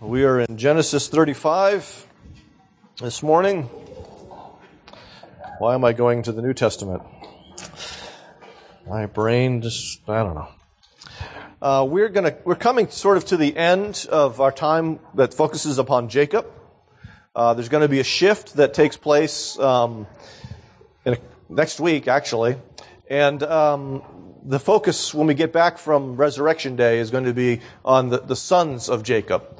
We are in Genesis 35 this morning. Why am I going to the New Testament? My brain just, I don't know. Uh, we're gonna, we're coming sort of to the end of our time that focuses upon Jacob. Uh, there's going to be a shift that takes place um, a, next week, actually, and um, the focus when we get back from Resurrection Day is going to be on the, the sons of Jacob,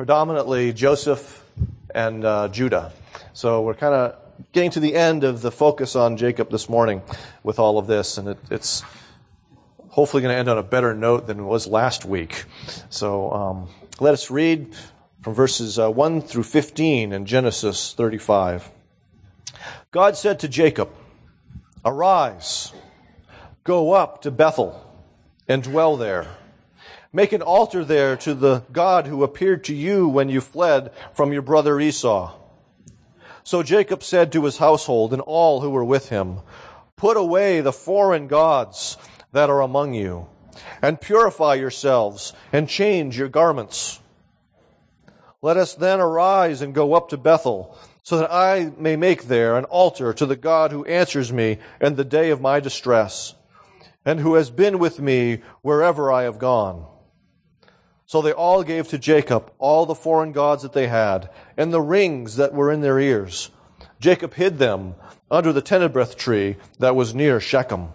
predominantly Joseph and uh, Judah. So we're kind of getting to the end of the focus on Jacob this morning with all of this, and it, it's hopefully going to end on a better note than it was last week. So um, let us read from verses uh, 1 through 15 in Genesis 35. God said to Jacob, Arise Go up to Bethel and dwell there. Make an altar there to the God who appeared to you when you fled from your brother Esau. So Jacob said to his household and all who were with him, Put away the foreign gods that are among you, and purify yourselves, and change your garments. Let us then arise and go up to Bethel, so that I may make there an altar to the God who answers me in the day of my distress and who has been with me wherever I have gone. So they all gave to Jacob all the foreign gods that they had, and the rings that were in their ears. Jacob hid them under the terebinth tree that was near Shechem.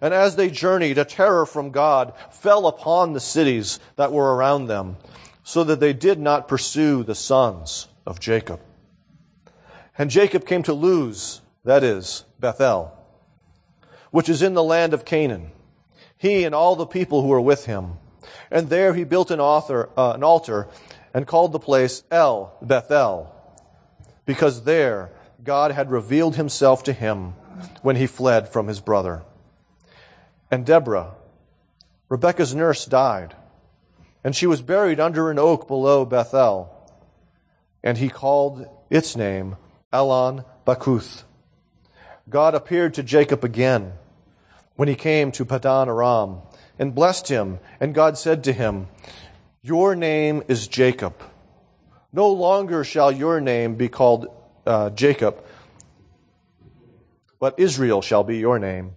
And as they journeyed, a terror from God fell upon the cities that were around them, so that they did not pursue the sons of Jacob. And Jacob came to Luz, that is, Bethel which is in the land of Canaan, he and all the people who were with him. And there he built an, author, uh, an altar and called the place El Bethel, because there God had revealed himself to him when he fled from his brother. And Deborah, Rebekah's nurse, died, and she was buried under an oak below Bethel. And he called its name Allon Bakuth. God appeared to Jacob again when he came to Paddan Aram and blessed him. And God said to him, Your name is Jacob. No longer shall your name be called uh, Jacob, but Israel shall be your name.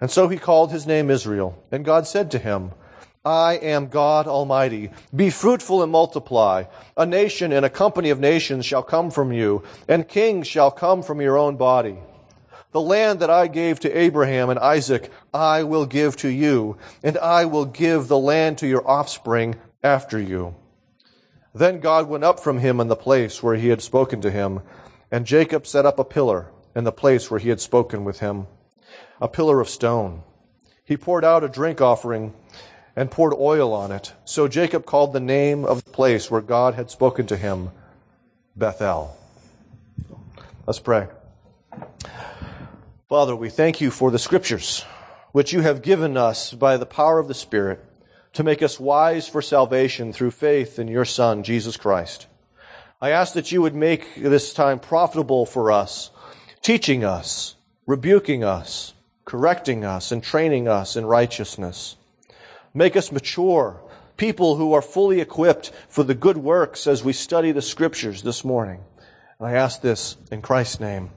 And so he called his name Israel. And God said to him, I am God Almighty. Be fruitful and multiply. A nation and a company of nations shall come from you, and kings shall come from your own body. The land that I gave to Abraham and Isaac, I will give to you, and I will give the land to your offspring after you. Then God went up from him in the place where he had spoken to him, and Jacob set up a pillar in the place where he had spoken with him, a pillar of stone. He poured out a drink offering and poured oil on it. So Jacob called the name of the place where God had spoken to him Bethel. Let's pray. Father, we thank you for the scriptures, which you have given us by the power of the Spirit to make us wise for salvation through faith in your Son, Jesus Christ. I ask that you would make this time profitable for us, teaching us, rebuking us, correcting us, and training us in righteousness. Make us mature, people who are fully equipped for the good works as we study the scriptures this morning. And I ask this in Christ's name.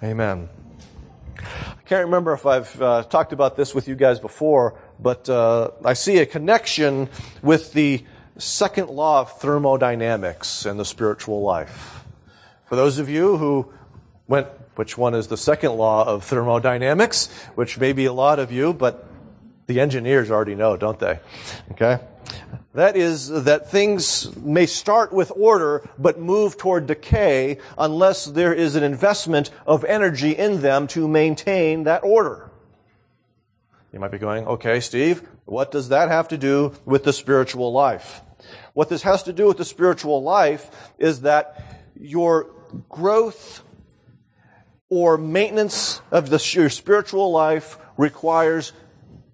Amen. I can't remember if I've uh, talked about this with you guys before, but uh, I see a connection with the second law of thermodynamics and the spiritual life. For those of you who went, which one is the second law of thermodynamics, which may be a lot of you, but the engineers already know, don't they? Okay? That is, that things may start with order, but move toward decay unless there is an investment of energy in them to maintain that order. You might be going, okay, Steve, what does that have to do with the spiritual life? What this has to do with the spiritual life is that your growth or maintenance of the, your spiritual life requires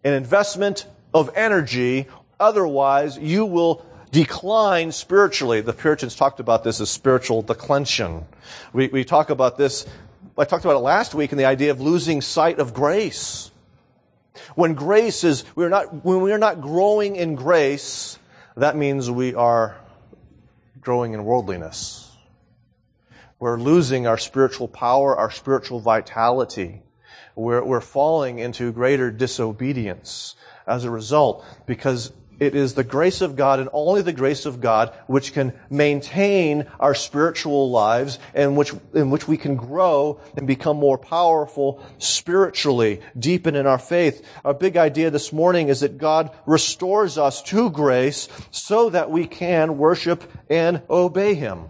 an investment of energy Otherwise, you will decline spiritually. The Puritans talked about this as spiritual declension. We, we talk about this, I talked about it last week in the idea of losing sight of grace. When grace is, we're not, when we are not growing in grace, that means we are growing in worldliness. We're losing our spiritual power, our spiritual vitality. We're, we're falling into greater disobedience as a result because it is the grace of God and only the grace of God which can maintain our spiritual lives and which, in which we can grow and become more powerful spiritually, deepen in our faith. Our big idea this morning is that God restores us to grace so that we can worship and obey Him.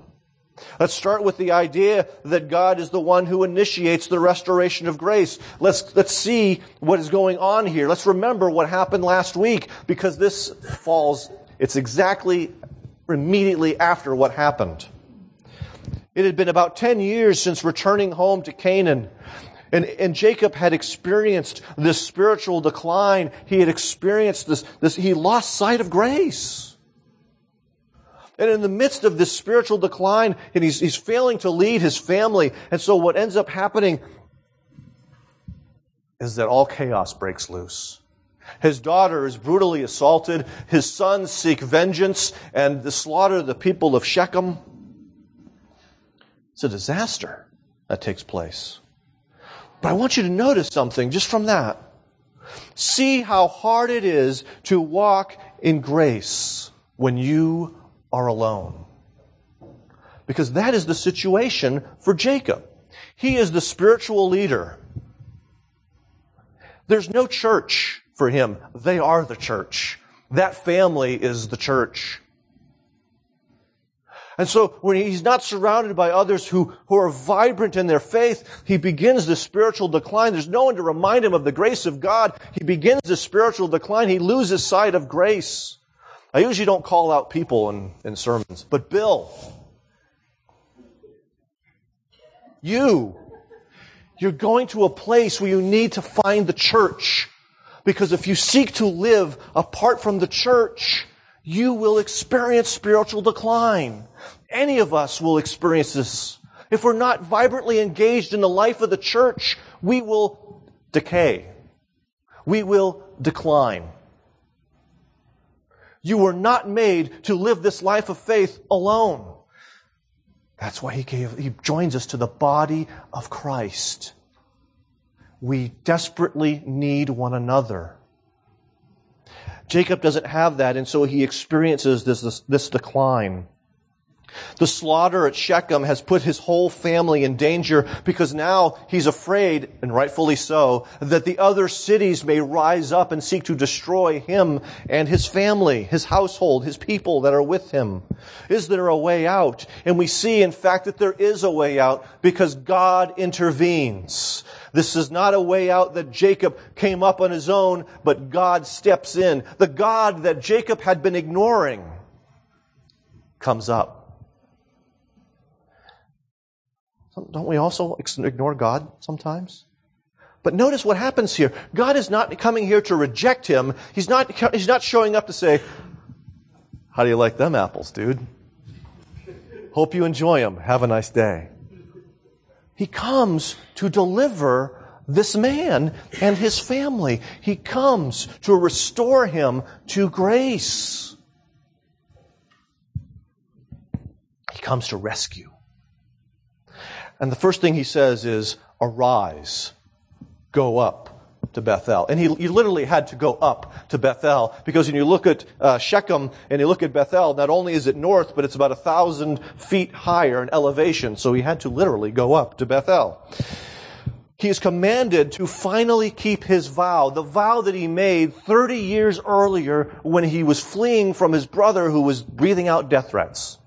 Let's start with the idea that God is the one who initiates the restoration of grace. Let's, let's see what is going on here. Let's remember what happened last week because this falls, it's exactly immediately after what happened. It had been about 10 years since returning home to Canaan. And, and Jacob had experienced this spiritual decline. He had experienced this, this, he lost sight of grace. And in the midst of this spiritual decline, and he's, he's failing to lead his family. And so what ends up happening is that all chaos breaks loose. His daughter is brutally assaulted. His sons seek vengeance and the slaughter of the people of Shechem. It's a disaster that takes place. But I want you to notice something just from that. See how hard it is to walk in grace when you are alone. Because that is the situation for Jacob. He is the spiritual leader. There's no church for him. They are the church. That family is the church. And so when he's not surrounded by others who, who are vibrant in their faith, he begins the spiritual decline. There's no one to remind him of the grace of God. He begins the spiritual decline. He loses sight of grace. I usually don't call out people in, in sermons, but Bill, you, you're going to a place where you need to find the church. Because if you seek to live apart from the church, you will experience spiritual decline. Any of us will experience this. If we're not vibrantly engaged in the life of the church, we will decay. We will decline. You were not made to live this life of faith alone. That's why he gave, he joins us to the body of Christ. We desperately need one another. Jacob doesn't have that, and so he experiences this, this, this decline. The slaughter at Shechem has put his whole family in danger because now he's afraid, and rightfully so, that the other cities may rise up and seek to destroy him and his family, his household, his people that are with him. Is there a way out? And we see, in fact, that there is a way out because God intervenes. This is not a way out that Jacob came up on his own, but God steps in. The God that Jacob had been ignoring comes up Don't we also ignore God sometimes? But notice what happens here. God is not coming here to reject him. He's not, he's not showing up to say, How do you like them apples, dude? Hope you enjoy them. Have a nice day. He comes to deliver this man and his family. He comes to restore him to grace. He comes to rescue. And the first thing he says is, arise, go up to Bethel. And he, he literally had to go up to Bethel because when you look at uh, Shechem and you look at Bethel, not only is it north, but it's about a thousand feet higher in elevation. So he had to literally go up to Bethel. He is commanded to finally keep his vow, the vow that he made 30 years earlier when he was fleeing from his brother who was breathing out death threats.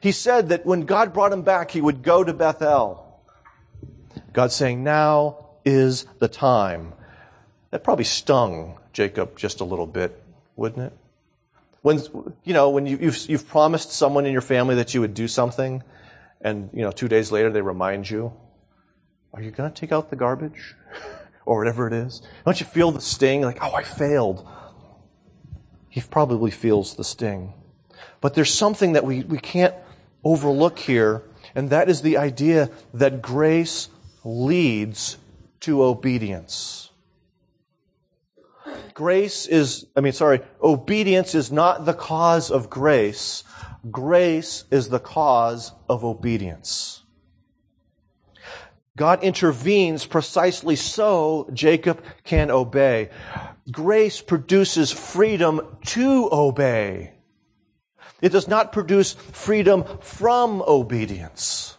He said that when God brought him back, he would go to Bethel. God's saying, now is the time. That probably stung Jacob just a little bit, wouldn't it? When, you know, when you, you've, you've promised someone in your family that you would do something, and, you know, two days later they remind you, are you going to take out the garbage? or whatever it is. Don't you feel the sting? Like, oh, I failed. He probably feels the sting. But there's something that we, we can't overlook here, and that is the idea that grace leads to obedience. Grace is, I mean, sorry, obedience is not the cause of grace, grace is the cause of obedience. God intervenes precisely so Jacob can obey. Grace produces freedom to obey. It does not produce freedom from obedience,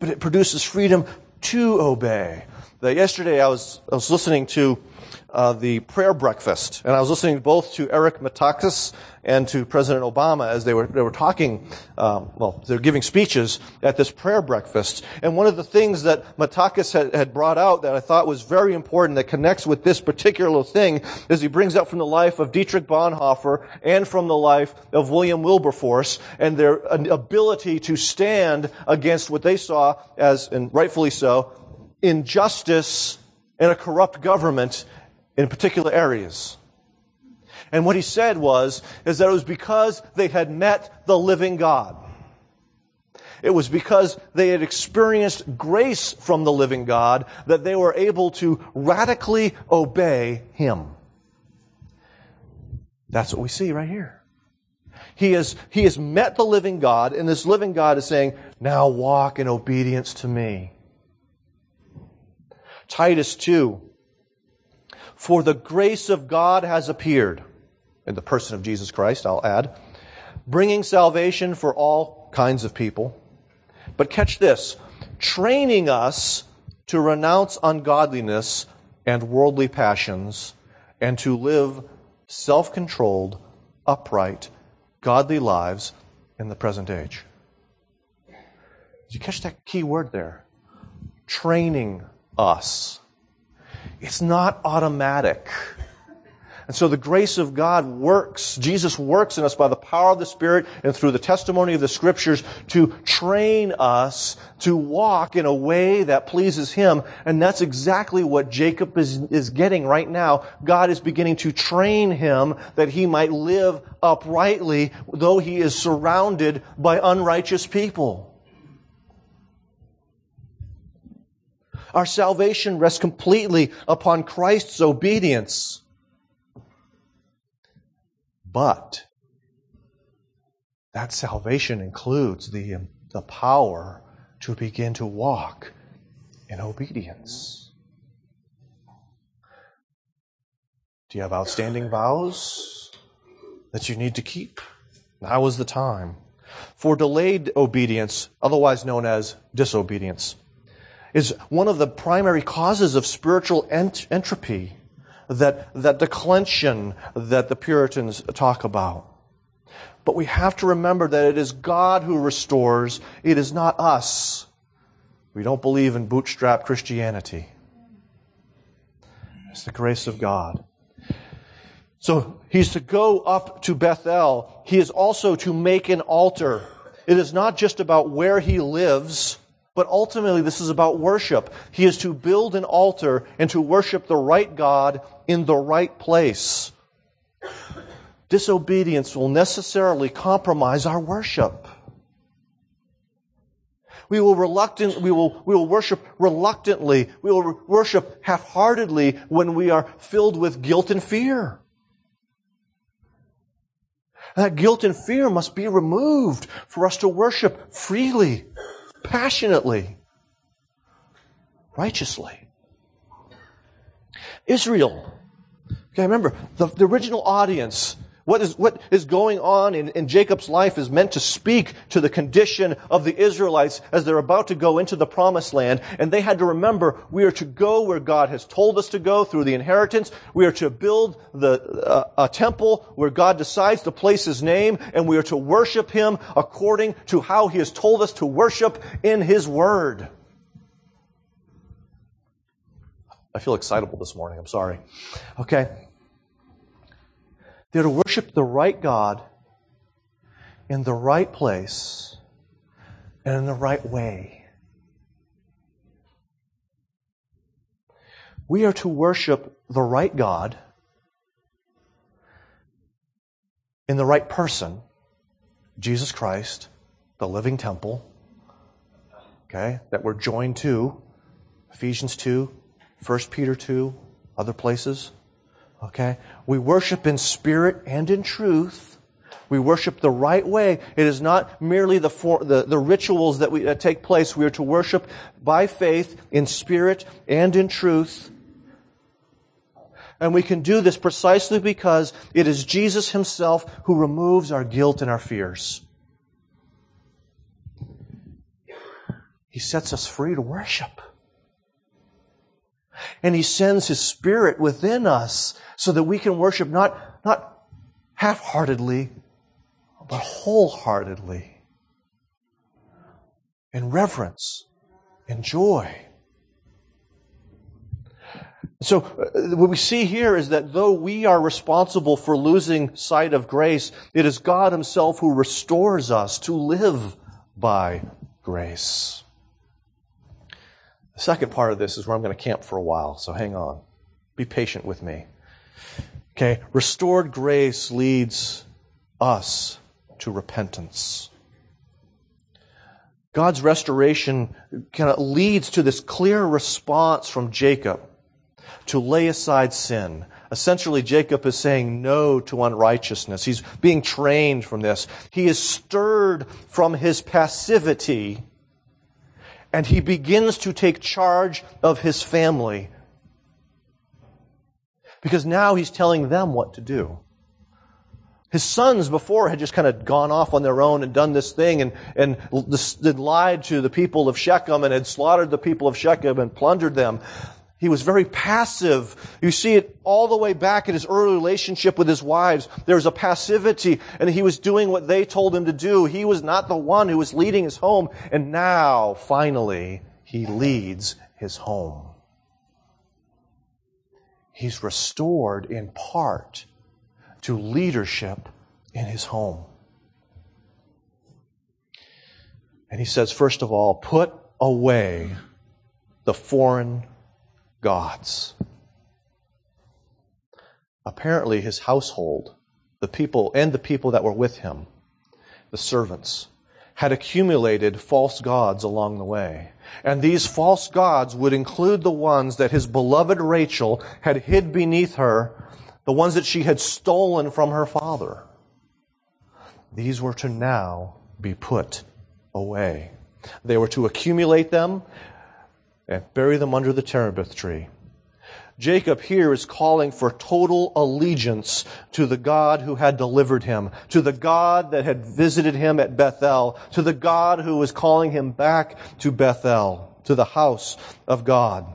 but it produces freedom to obey. yesterday I was, I was listening to uh, the prayer breakfast, and I was listening both to Eric Metaxas and to President Obama as they were they were talking. Um, well, they're giving speeches at this prayer breakfast, and one of the things that Metaxas had, had brought out that I thought was very important that connects with this particular thing is he brings up from the life of Dietrich Bonhoeffer and from the life of William Wilberforce and their ability to stand against what they saw as, and rightfully so, injustice and a corrupt government in particular areas. And what he said was, is that it was because they had met the living God. It was because they had experienced grace from the living God that they were able to radically obey Him. That's what we see right here. He has, he has met the living God, and this living God is saying, now walk in obedience to me. Titus 2, for the grace of God has appeared, in the person of Jesus Christ, I'll add, bringing salvation for all kinds of people. But catch this training us to renounce ungodliness and worldly passions and to live self controlled, upright, godly lives in the present age. Did you catch that key word there? Training us. It's not automatic. And so the grace of God works. Jesus works in us by the power of the Spirit and through the testimony of the Scriptures to train us to walk in a way that pleases Him. And that's exactly what Jacob is, is getting right now. God is beginning to train him that he might live uprightly, though he is surrounded by unrighteous people. Our salvation rests completely upon Christ's obedience. But that salvation includes the, um, the power to begin to walk in obedience. Do you have outstanding vows that you need to keep? Now is the time. For delayed obedience, otherwise known as disobedience, is one of the primary causes of spiritual ent- entropy, that, that declension that the Puritans talk about. But we have to remember that it is God who restores, it is not us. We don't believe in bootstrap Christianity. It's the grace of God. So he's to go up to Bethel. He is also to make an altar. It is not just about where he lives, but ultimately, this is about worship. He is to build an altar and to worship the right God in the right place. Disobedience will necessarily compromise our worship. We will reluctant, we will, we will worship reluctantly. We will worship half-heartedly when we are filled with guilt and fear. That guilt and fear must be removed for us to worship freely passionately, righteously. Israel. Okay, remember, the, the original audience what is, what is going on in, in Jacob's life is meant to speak to the condition of the Israelites as they're about to go into the promised land. And they had to remember we are to go where God has told us to go through the inheritance. We are to build the, uh, a temple where God decides to place His name and we are to worship Him according to how He has told us to worship in His Word. I feel excitable this morning. I'm sorry. Okay. They're to worship the right God in the right place and in the right way. We are to worship the right God in the right person, Jesus Christ, the living temple, okay, that we're joined to, Ephesians 2, 1 Peter 2, other places. Okay? We worship in spirit and in truth. We worship the right way. It is not merely the, for, the, the rituals that, we, that take place. We are to worship by faith, in spirit, and in truth. And we can do this precisely because it is Jesus himself who removes our guilt and our fears. He sets us free to worship. And He sends His Spirit within us so that we can worship not, not half-heartedly, but wholeheartedly. In reverence, in joy. So, uh, what we see here is that though we are responsible for losing sight of grace, it is God Himself who restores us to live by grace. The second part of this is where I'm going to camp for a while, so hang on. Be patient with me. Okay, restored grace leads us to repentance. God's restoration kind of leads to this clear response from Jacob to lay aside sin. Essentially, Jacob is saying no to unrighteousness. He's being trained from this. He is stirred from his passivity and he begins to take charge of his family. Because now he's telling them what to do. His sons before had just kind of gone off on their own and done this thing and, and lied to the people of Shechem and had slaughtered the people of Shechem and plundered them. He was very passive. You see it all the way back in his early relationship with his wives. There was a passivity and he was doing what they told him to do. He was not the one who was leading his home. And now, finally, he leads his home. He's restored in part to leadership in his home. And he says, first of all, put away the foreign gods. Apparently, his household, the people, and the people that were with him, the servants, had accumulated false gods along the way. And these false gods would include the ones that his beloved Rachel had hid beneath her, the ones that she had stolen from her father. These were to now be put away. They were to accumulate them and bury them under the terebinth tree. Jacob here is calling for total allegiance to the God who had delivered him, to the God that had visited him at Bethel, to the God who was calling him back to Bethel, to the house of God.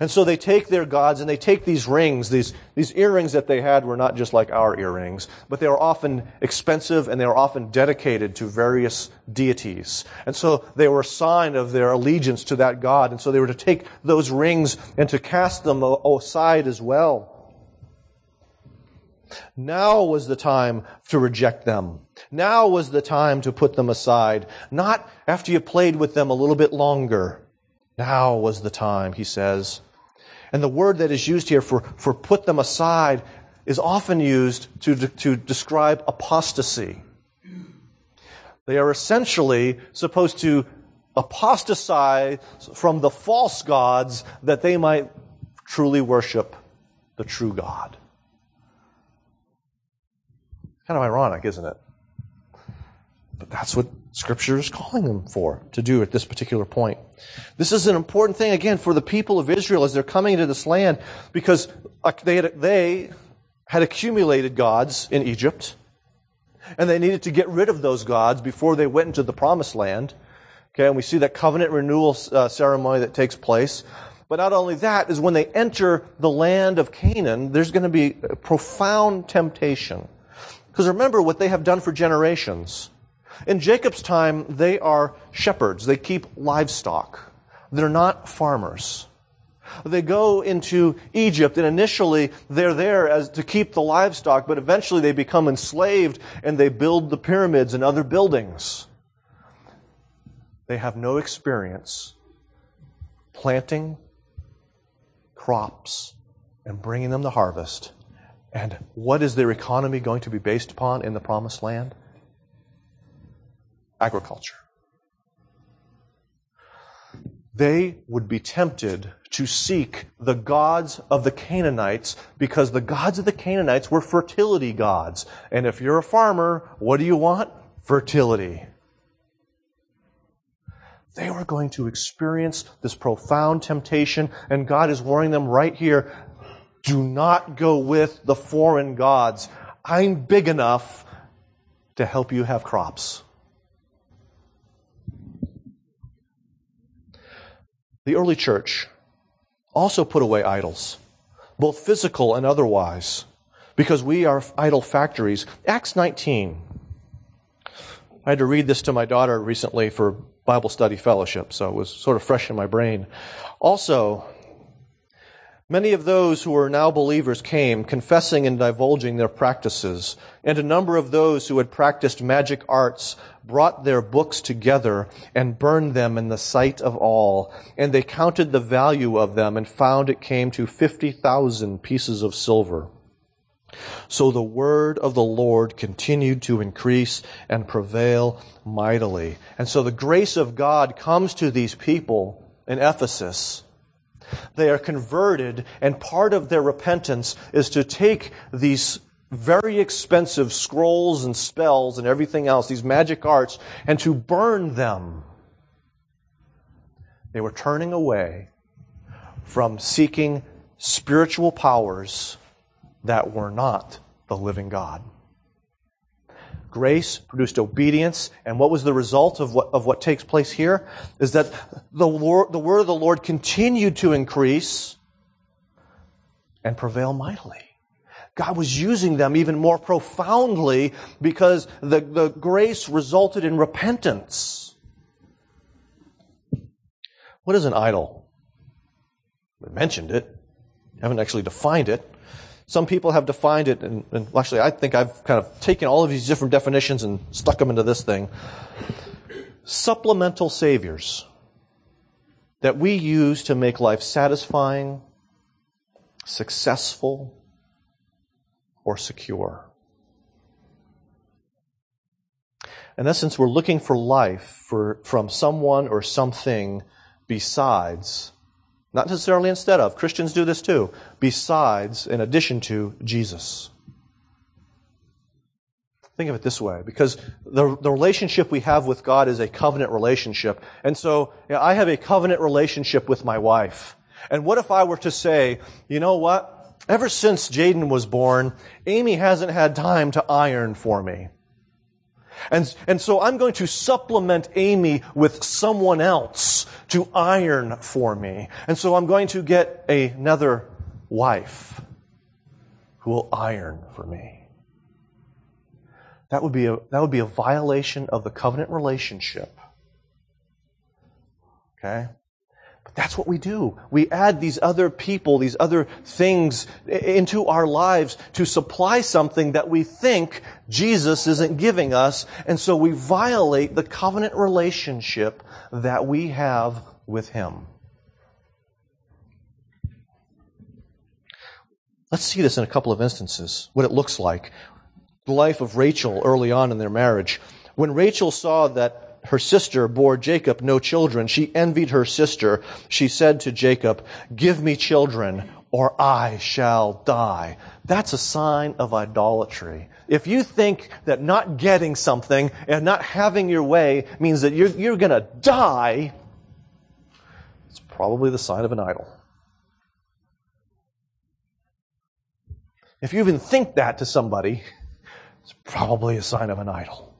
And so they take their gods and they take these rings, these, these earrings that they had were not just like our earrings, but they were often expensive and they were often dedicated to various deities. And so they were a sign of their allegiance to that God. And so they were to take those rings and to cast them aside as well. Now was the time to reject them. Now was the time to put them aside. Not after you played with them a little bit longer. Now was the time, he says. And the word that is used here for, for put them aside is often used to, to describe apostasy. They are essentially supposed to apostatize from the false gods that they might truly worship the true God. Kind of ironic, isn't it? But that's what Scripture is calling them for to do at this particular point. This is an important thing, again, for the people of Israel as they're coming into this land because they had, they had accumulated gods in Egypt and they needed to get rid of those gods before they went into the promised land. Okay, and we see that covenant renewal uh, ceremony that takes place. But not only that, is when they enter the land of Canaan, there's going to be profound temptation. Because remember what they have done for generations. In Jacob's time, they are shepherds. They keep livestock. They're not farmers. They go into Egypt, and initially they're there as to keep the livestock, but eventually they become enslaved and they build the pyramids and other buildings. They have no experience planting crops and bringing them to harvest. And what is their economy going to be based upon in the promised land? Agriculture. they would be tempted to seek the gods of the Canaanites because the gods of the Canaanites were fertility gods. And if you're a farmer, what do you want? Fertility. They were going to experience this profound temptation, and God is warning them right here do not go with the foreign gods. I'm big enough to help you have crops. The early church also put away idols, both physical and otherwise, because we are idol factories. Acts 19. I had to read this to my daughter recently for Bible study fellowship, so it was sort of fresh in my brain. Also, Many of those who were now believers came, confessing and divulging their practices. And a number of those who had practiced magic arts brought their books together and burned them in the sight of all. And they counted the value of them and found it came to 50,000 pieces of silver. So the word of the Lord continued to increase and prevail mightily. And so the grace of God comes to these people in Ephesus they are converted, and part of their repentance is to take these very expensive scrolls and spells and everything else, these magic arts, and to burn them. They were turning away from seeking spiritual powers that were not the living God. Grace produced obedience. And what was the result of what, of what takes place here? Is that the, Lord, the word of the Lord continued to increase and prevail mightily. God was using them even more profoundly because the, the grace resulted in repentance. What is an idol? We mentioned it. Haven't actually defined it. Some people have defined it, and, and actually, I think I've kind of taken all of these different definitions and stuck them into this thing. Supplemental saviors that we use to make life satisfying, successful, or secure. In essence, we're looking for life for, from someone or something besides not necessarily instead of. Christians do this too. Besides, in addition to Jesus. Think of it this way, because the, the relationship we have with God is a covenant relationship. And so, you know, I have a covenant relationship with my wife. And what if I were to say, you know what? Ever since Jaden was born, Amy hasn't had time to iron for me. And, and so I'm going to supplement Amy with someone else to iron for me. And so I'm going to get another wife who will iron for me. That would be a, that would be a violation of the covenant relationship. Okay? That's what we do. We add these other people, these other things into our lives to supply something that we think Jesus isn't giving us. And so we violate the covenant relationship that we have with Him. Let's see this in a couple of instances, what it looks like. The life of Rachel early on in their marriage. When Rachel saw that her sister bore Jacob no children. She envied her sister. She said to Jacob, Give me children, or I shall die. That's a sign of idolatry. If you think that not getting something and not having your way means that you're, you're going to die, it's probably the sign of an idol. If you even think that to somebody, it's probably a sign of an idol.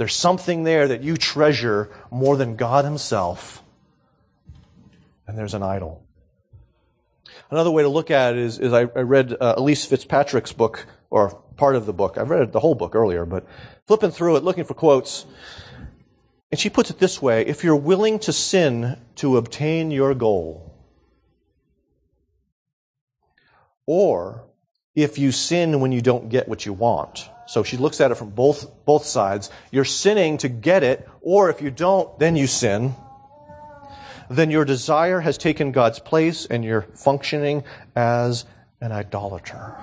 There's something there that you treasure more than God Himself. And there's an idol. Another way to look at it is, is I, I read uh, Elyse Fitzpatrick's book, or part of the book. I've read the whole book earlier, but flipping through it, looking for quotes. And she puts it this way if you're willing to sin to obtain your goal, or if you sin when you don't get what you want, so she looks at it from both, both sides. You're sinning to get it, or if you don't, then you sin. Then your desire has taken God's place and you're functioning as an idolater.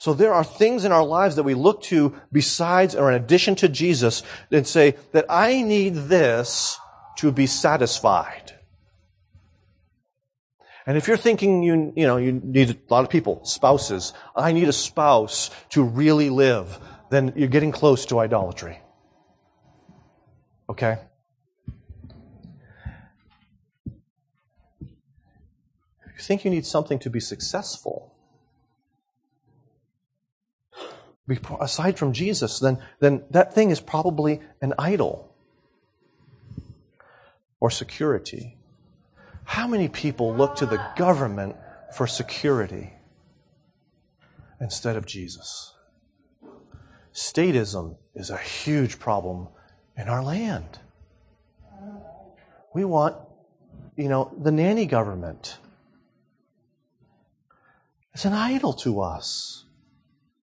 So there are things in our lives that we look to besides or in addition to Jesus and say that I need this to be satisfied. And if you're thinking you, you know, you need a lot of people, spouses, I need a spouse to really live, then you're getting close to idolatry. Okay? If you think you need something to be successful, aside from Jesus, then, then that thing is probably an idol or security. How many people look to the government for security instead of Jesus? Statism is a huge problem in our land. We want, you know, the nanny government. It's an idol to us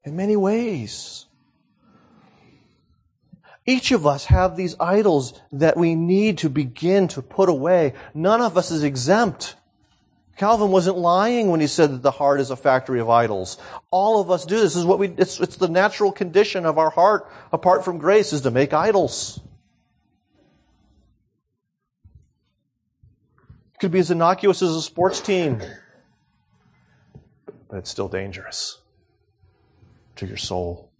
in many ways. Each of us have these idols that we need to begin to put away. None of us is exempt. Calvin wasn't lying when he said that the heart is a factory of idols. All of us do this. is what we, it's, it's the natural condition of our heart apart from grace is to make idols. It could be as innocuous as a sports team, but it's still dangerous to your soul.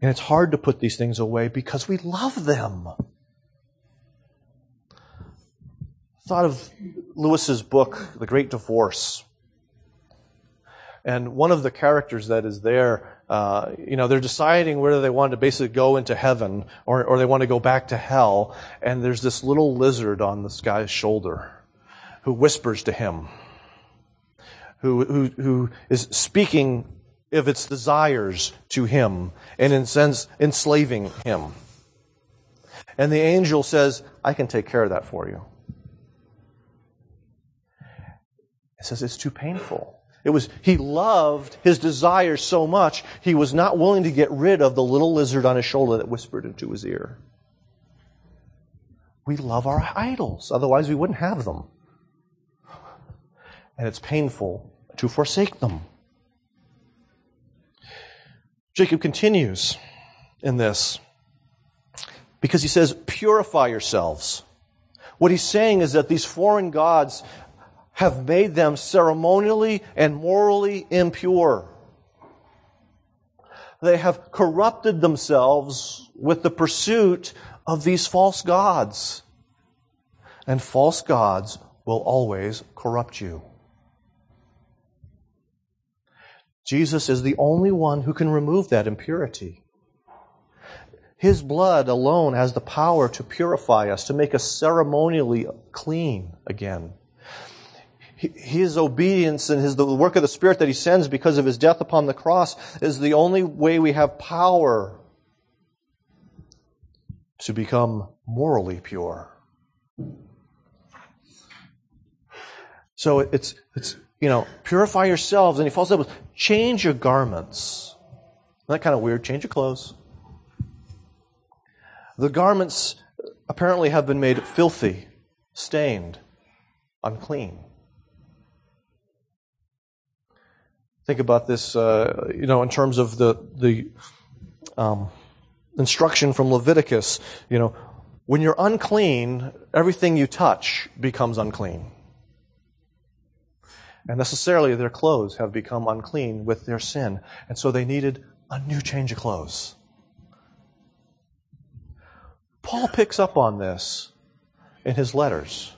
And it's hard to put these things away because we love them. thought of Lewis's book, The Great Divorce. And one of the characters that is there, uh, you know, they're deciding whether they want to basically go into heaven or, or they want to go back to hell. And there's this little lizard on this guy's shoulder who whispers to him, who, who, who is speaking of its desires to him and in sense enslaving him. And the angel says, I can take care of that for you. It says it's too painful. It was, he loved his desires so much, he was not willing to get rid of the little lizard on his shoulder that whispered into his ear. We love our idols, otherwise we wouldn't have them. And it's painful to forsake them. Jacob continues in this because he says, purify yourselves. What he's saying is that these foreign gods have made them ceremonially and morally impure. They have corrupted themselves with the pursuit of these false gods. And false gods will always corrupt you. Jesus is the only one who can remove that impurity. His blood alone has the power to purify us, to make us ceremonially clean again his obedience and his, the work of the Spirit that he sends because of his death upon the cross is the only way we have power to become morally pure. So it's, it's, you know, purify yourselves. And he follows up with, change your garments. Isn't that kind of weird? Change your clothes. The garments apparently have been made filthy, stained, unclean. think about this, uh, you know, in terms of the the um, instruction from Leviticus. You know, when you're unclean, everything you touch becomes unclean. And necessarily, their clothes have become unclean with their sin, and so they needed a new change of clothes. Paul picks up on this in his letters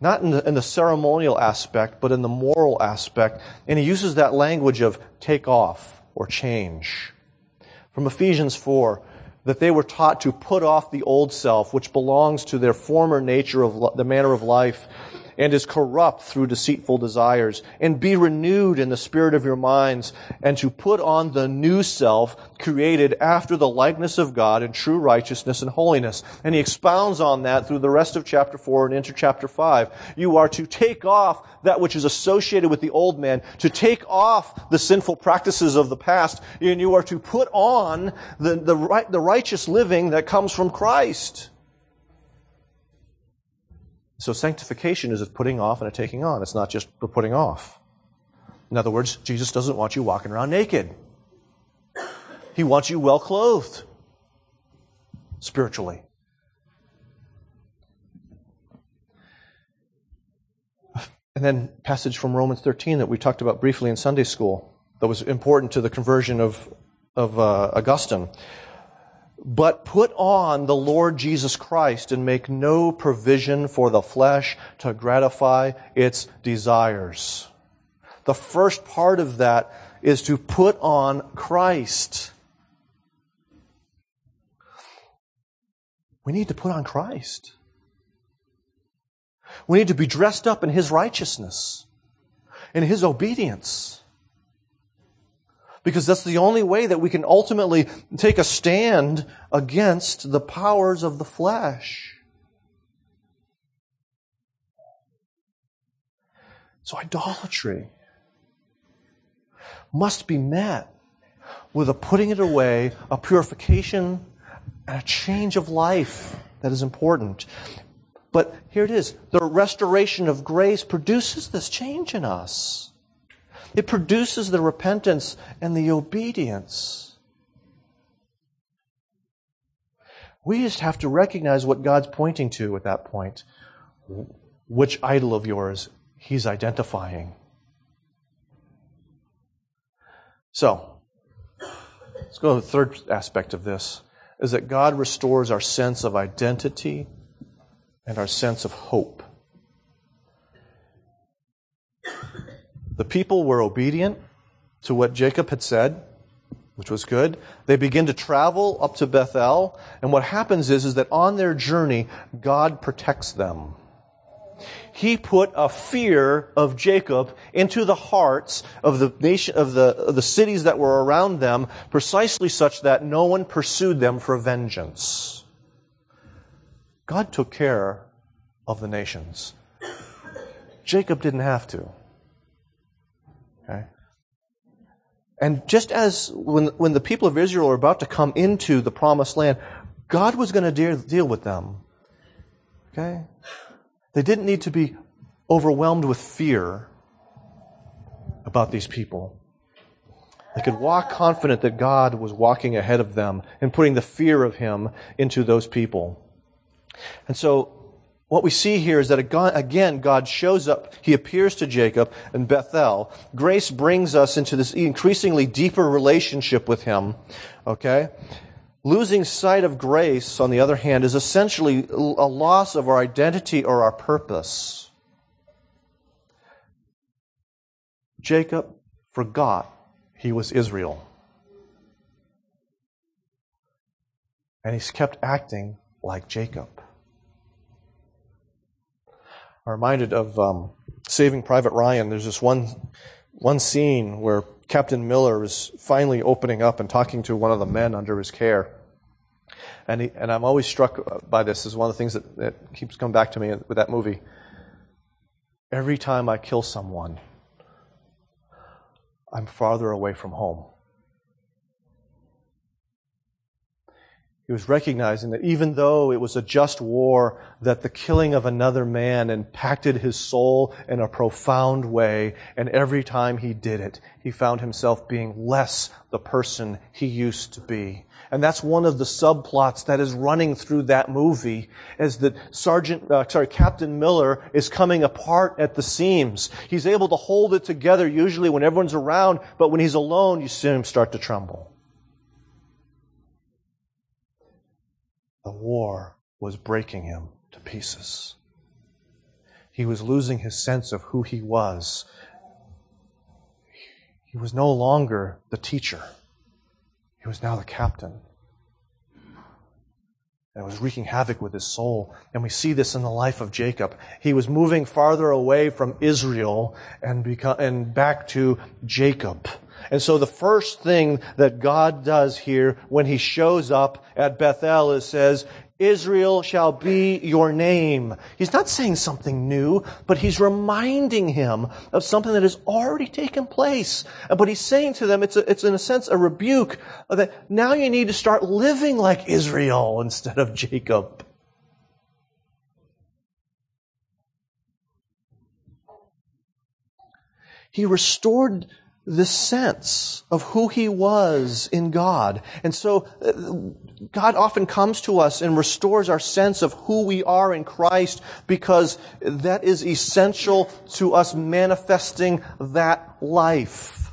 not in the, in the, ceremonial aspect, but in the moral aspect. And he uses that language of take off or change. From Ephesians 4, that they were taught to put off the old self, which belongs to their former nature of the manner of life, and is corrupt through deceitful desires, and be renewed in the spirit of your minds, and to put on the new self created after the likeness of God in true righteousness and holiness. And he expounds on that through the rest of chapter 4 and into chapter 5. You are to take off that which is associated with the old man, to take off the sinful practices of the past, and you are to put on the, the, right, the righteous living that comes from Christ. So sanctification is a putting off and a taking on. It's not just a putting off. In other words, Jesus doesn't want you walking around naked. He wants you well clothed spiritually. And then passage from Romans 13 that we talked about briefly in Sunday school that was important to the conversion of, of uh, Augustine. But put on the Lord Jesus Christ and make no provision for the flesh to gratify its desires. The first part of that is to put on Christ. We need to put on Christ. We need to be dressed up in His righteousness, in His obedience. Because that's the only way that we can ultimately take a stand against the powers of the flesh. So idolatry must be met with a putting it away, a purification, and a change of life that is important. But here it is the restoration of grace produces this change in us. It produces the repentance and the obedience. We just have to recognize what God's pointing to at that point. Which idol of yours he's identifying. So, let's go to the third aspect of this is that God restores our sense of identity and our sense of hope. The people were obedient to what Jacob had said, which was good. They begin to travel up to Bethel, and what happens is, is that on their journey, God protects them. He put a fear of Jacob into the hearts of the nation, of the, of the cities that were around them, precisely such that no one pursued them for vengeance. God took care of the nations. Jacob didn't have to. Okay? And just as when, when the people of Israel are about to come into the promised land, God was going to deal, deal with them. Okay? They didn't need to be overwhelmed with fear about these people. They could walk confident that God was walking ahead of them and putting the fear of Him into those people. And so, what we see here is that again, God shows up. He appears to Jacob in Bethel. Grace brings us into this increasingly deeper relationship with Him. Okay? Losing sight of grace, on the other hand, is essentially a loss of our identity or our purpose. Jacob forgot he was Israel. And he's kept acting like Jacob. I'm reminded of um, Saving Private Ryan. There's this one, one scene where Captain Miller is finally opening up and talking to one of the men under his care. And, he, and I'm always struck by this. this is one of the things that, that keeps coming back to me with that movie. Every time I kill someone, I'm farther away from home. He was recognizing that even though it was a just war, that the killing of another man impacted his soul in a profound way, and every time he did it, he found himself being less the person he used to be. And that's one of the subplots that is running through that movie, is that Sergeant, uh, sorry, Captain Miller is coming apart at the seams. He's able to hold it together usually when everyone's around, but when he's alone, you see him start to tremble. The war was breaking him to pieces. He was losing his sense of who he was. He was no longer the teacher. He was now the captain. And it was wreaking havoc with his soul. And we see this in the life of Jacob. He was moving farther away from Israel and, and back to Jacob. And so the first thing that God does here when he shows up at Bethel is says, Israel shall be your name. He's not saying something new, but he's reminding him of something that has already taken place. But he's saying to them, it's, a, it's in a sense a rebuke that now you need to start living like Israel instead of Jacob. he restored the sense of who he was in God. And so uh, God often comes to us and restores our sense of who we are in Christ because that is essential to us manifesting that life.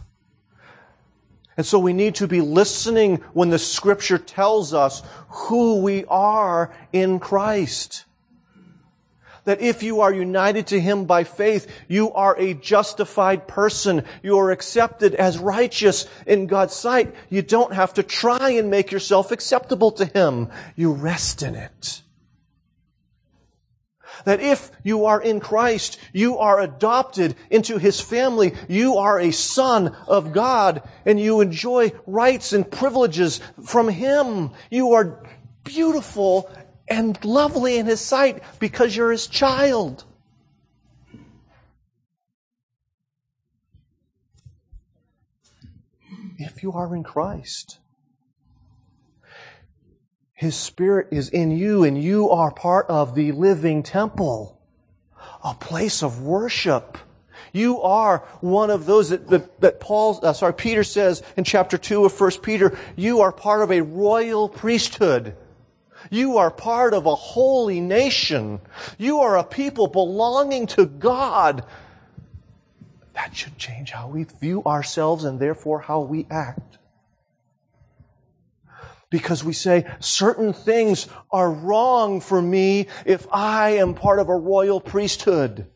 And so we need to be listening when the scripture tells us who we are in Christ that if you are united to Him by faith, you are a justified person. You are accepted as righteous in God's sight. You don't have to try and make yourself acceptable to Him. You rest in it. That if you are in Christ, you are adopted into His family. You are a son of God and you enjoy rights and privileges from Him. You are beautiful and lovely in His sight because you're His child. If you are in Christ, His Spirit is in you and you are part of the living temple, a place of worship. You are one of those that, that, that Paul, uh, sorry, Peter says in chapter 2 of 1 Peter, you are part of a royal priesthood. You are part of a holy nation. You are a people belonging to God. That should change how we view ourselves and therefore how we act. Because we say certain things are wrong for me if I am part of a royal priesthood.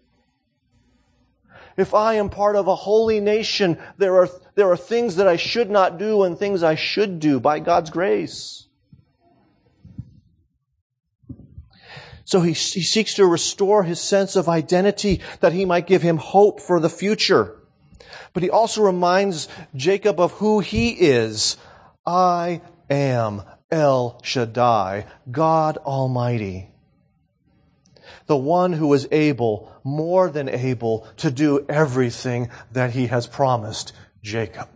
If I am part of a holy nation, there are, there are things that I should not do and things I should do by God's grace. So he, he seeks to restore his sense of identity that he might give him hope for the future. But he also reminds Jacob of who he is. I am El Shaddai, God Almighty. The one who is able, more than able, to do everything that he has promised Jacob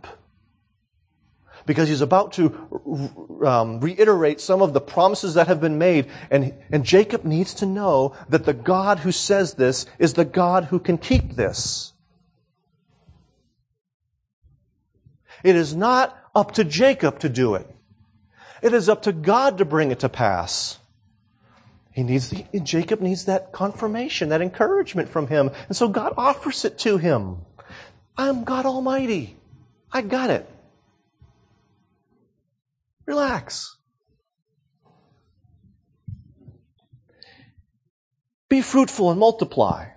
because he's about to um, reiterate some of the promises that have been made. And, and Jacob needs to know that the God who says this is the God who can keep this. It is not up to Jacob to do it. It is up to God to bring it to pass. He needs the, Jacob needs that confirmation, that encouragement from him. And so God offers it to him. I'm God Almighty. I got it. Relax. Be fruitful and multiply.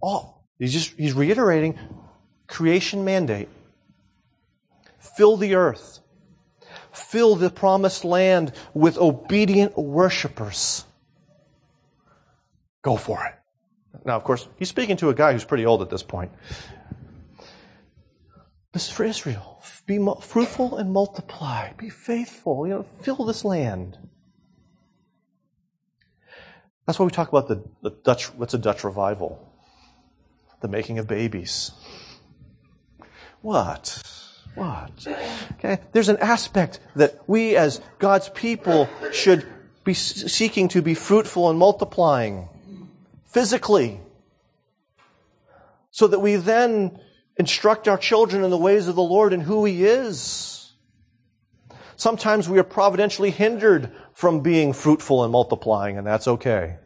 All he's just he's reiterating creation mandate. Fill the earth. Fill the promised land with obedient worshipers. Go for it. Now, of course, he's speaking to a guy who's pretty old at this point. This is for Israel. Be fruitful and multiply. Be faithful. You know, fill this land. That's why we talk about the, the Dutch, what's a Dutch revival? The making of babies. What? What? Okay. There's an aspect that we as God's people should be seeking to be fruitful and multiplying physically. So that we then instruct our children in the ways of the Lord and who He is. Sometimes we are providentially hindered from being fruitful and multiplying, and that's okay.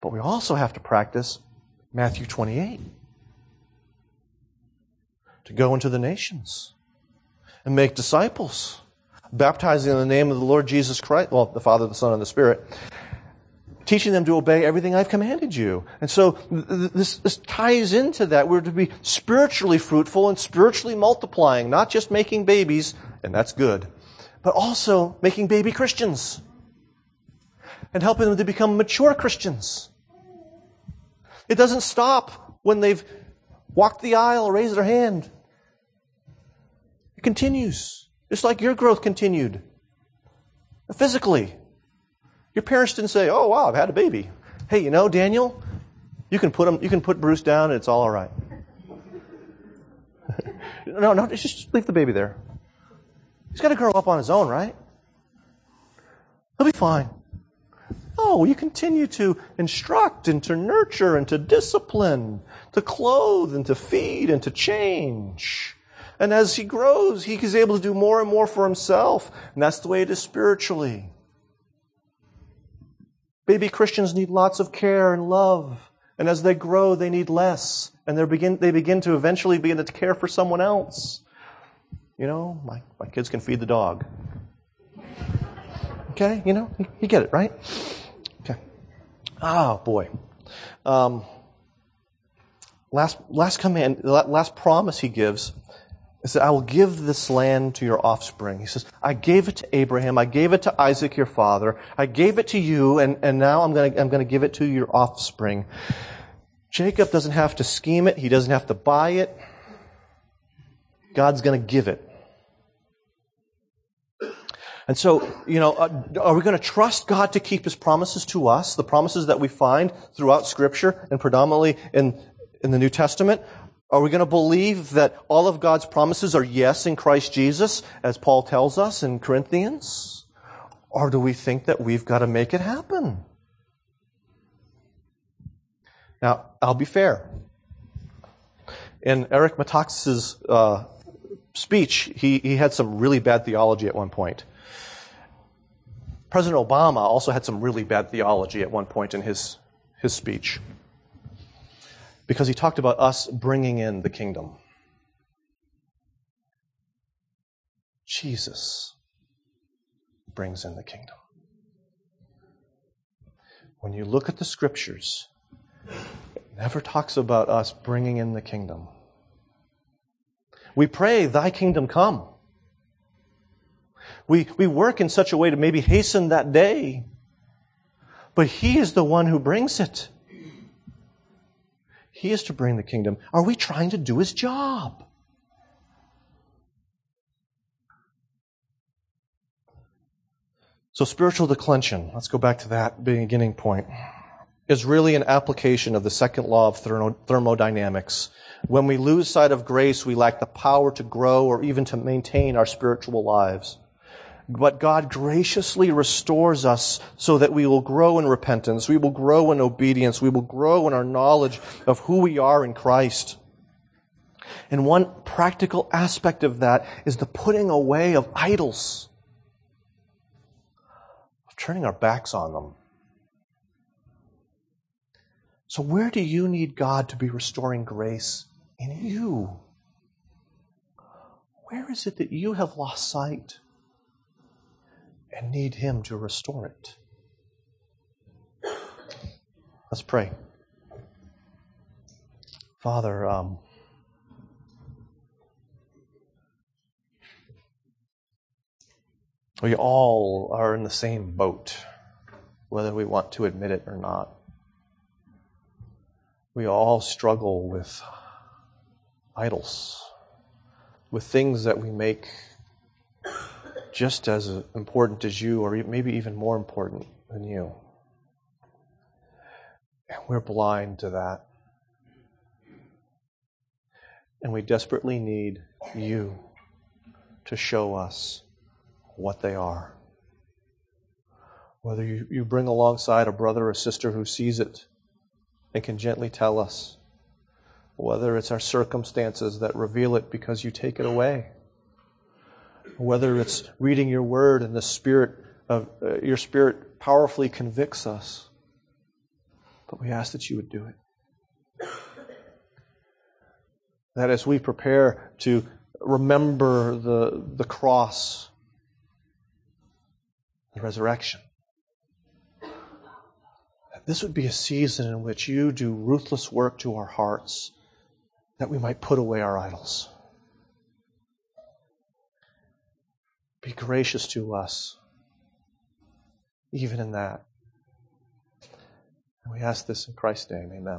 But we also have to practice Matthew 28 to go into the nations and make disciples, baptizing in the name of the Lord Jesus Christ, well, the Father, the Son, and the Spirit, teaching them to obey everything I've commanded you. And so this, this ties into that. We're to be spiritually fruitful and spiritually multiplying, not just making babies, and that's good, but also making baby Christians and helping them to become mature Christians. It doesn't stop when they've walked the aisle, or raised their hand. It continues, just like your growth continued physically. Your parents didn't say, "Oh wow, I've had a baby." Hey, you know, Daniel, you can put him, you can put Bruce down, and it's all all right. no, no, just leave the baby there. He's got to grow up on his own, right? He'll be fine. Oh, No, you continue to instruct and to nurture and to discipline, to clothe and to feed and to change. And as he grows, he is able to do more and more for himself. And that's the way it is spiritually. Baby Christians need lots of care and love. And as they grow, they need less. And they begin, they begin to eventually begin to care for someone else. You know, my, my kids can feed the dog. Okay, you know, you get it, right? Okay. Oh, boy. Um, last, last command, last promise he gives he said, I will give this land to your offspring. He says, I gave it to Abraham. I gave it to Isaac, your father. I gave it to you, and, and now I'm going to, I'm going to give it to your offspring. Jacob doesn't have to scheme it. He doesn't have to buy it. God's going to give it. And so, you know, uh, are we going to trust God to keep His promises to us, the promises that we find throughout Scripture and predominantly in, in the New Testament? Are we going to believe that all of God's promises are yes in Christ Jesus, as Paul tells us in Corinthians? Or do we think that we've got to make it happen? Now, I'll be fair. In Eric Metaxas's uh, speech, he, he had some really bad theology at one point. President Obama also had some really bad theology at one point in his, his speech because he talked about us bringing in the kingdom. Jesus brings in the kingdom. When you look at the scriptures, it never talks about us bringing in the kingdom. We pray, Thy kingdom come. We, we work in such a way to maybe hasten that day, but He is the one who brings it. He is to bring the kingdom. Are we trying to do his job? So, spiritual declension, let's go back to that beginning point, is really an application of the second law of thermodynamics. When we lose sight of grace, we lack the power to grow or even to maintain our spiritual lives. But God graciously restores us so that we will grow in repentance, we will grow in obedience, we will grow in our knowledge of who we are in Christ. And one practical aspect of that is the putting away of idols, of turning our backs on them. So, where do you need God to be restoring grace in you? Where is it that you have lost sight? And need Him to restore it. Let's pray. Father, um, we all are in the same boat, whether we want to admit it or not. We all struggle with idols, with things that we make just as important as you, or maybe even more important than you. And we're blind to that. And we desperately need you to show us what they are. Whether you, you bring alongside a brother or sister who sees it and can gently tell us, whether it's our circumstances that reveal it because you take it away whether it's reading your word and the spirit of uh, your spirit powerfully convicts us. But we ask that you would do it. That as we prepare to remember the, the cross, the resurrection, that this would be a season in which you do ruthless work to our hearts, that we might put away our idols. Be gracious to us, even in that. And we ask this in Christ's name. Amen.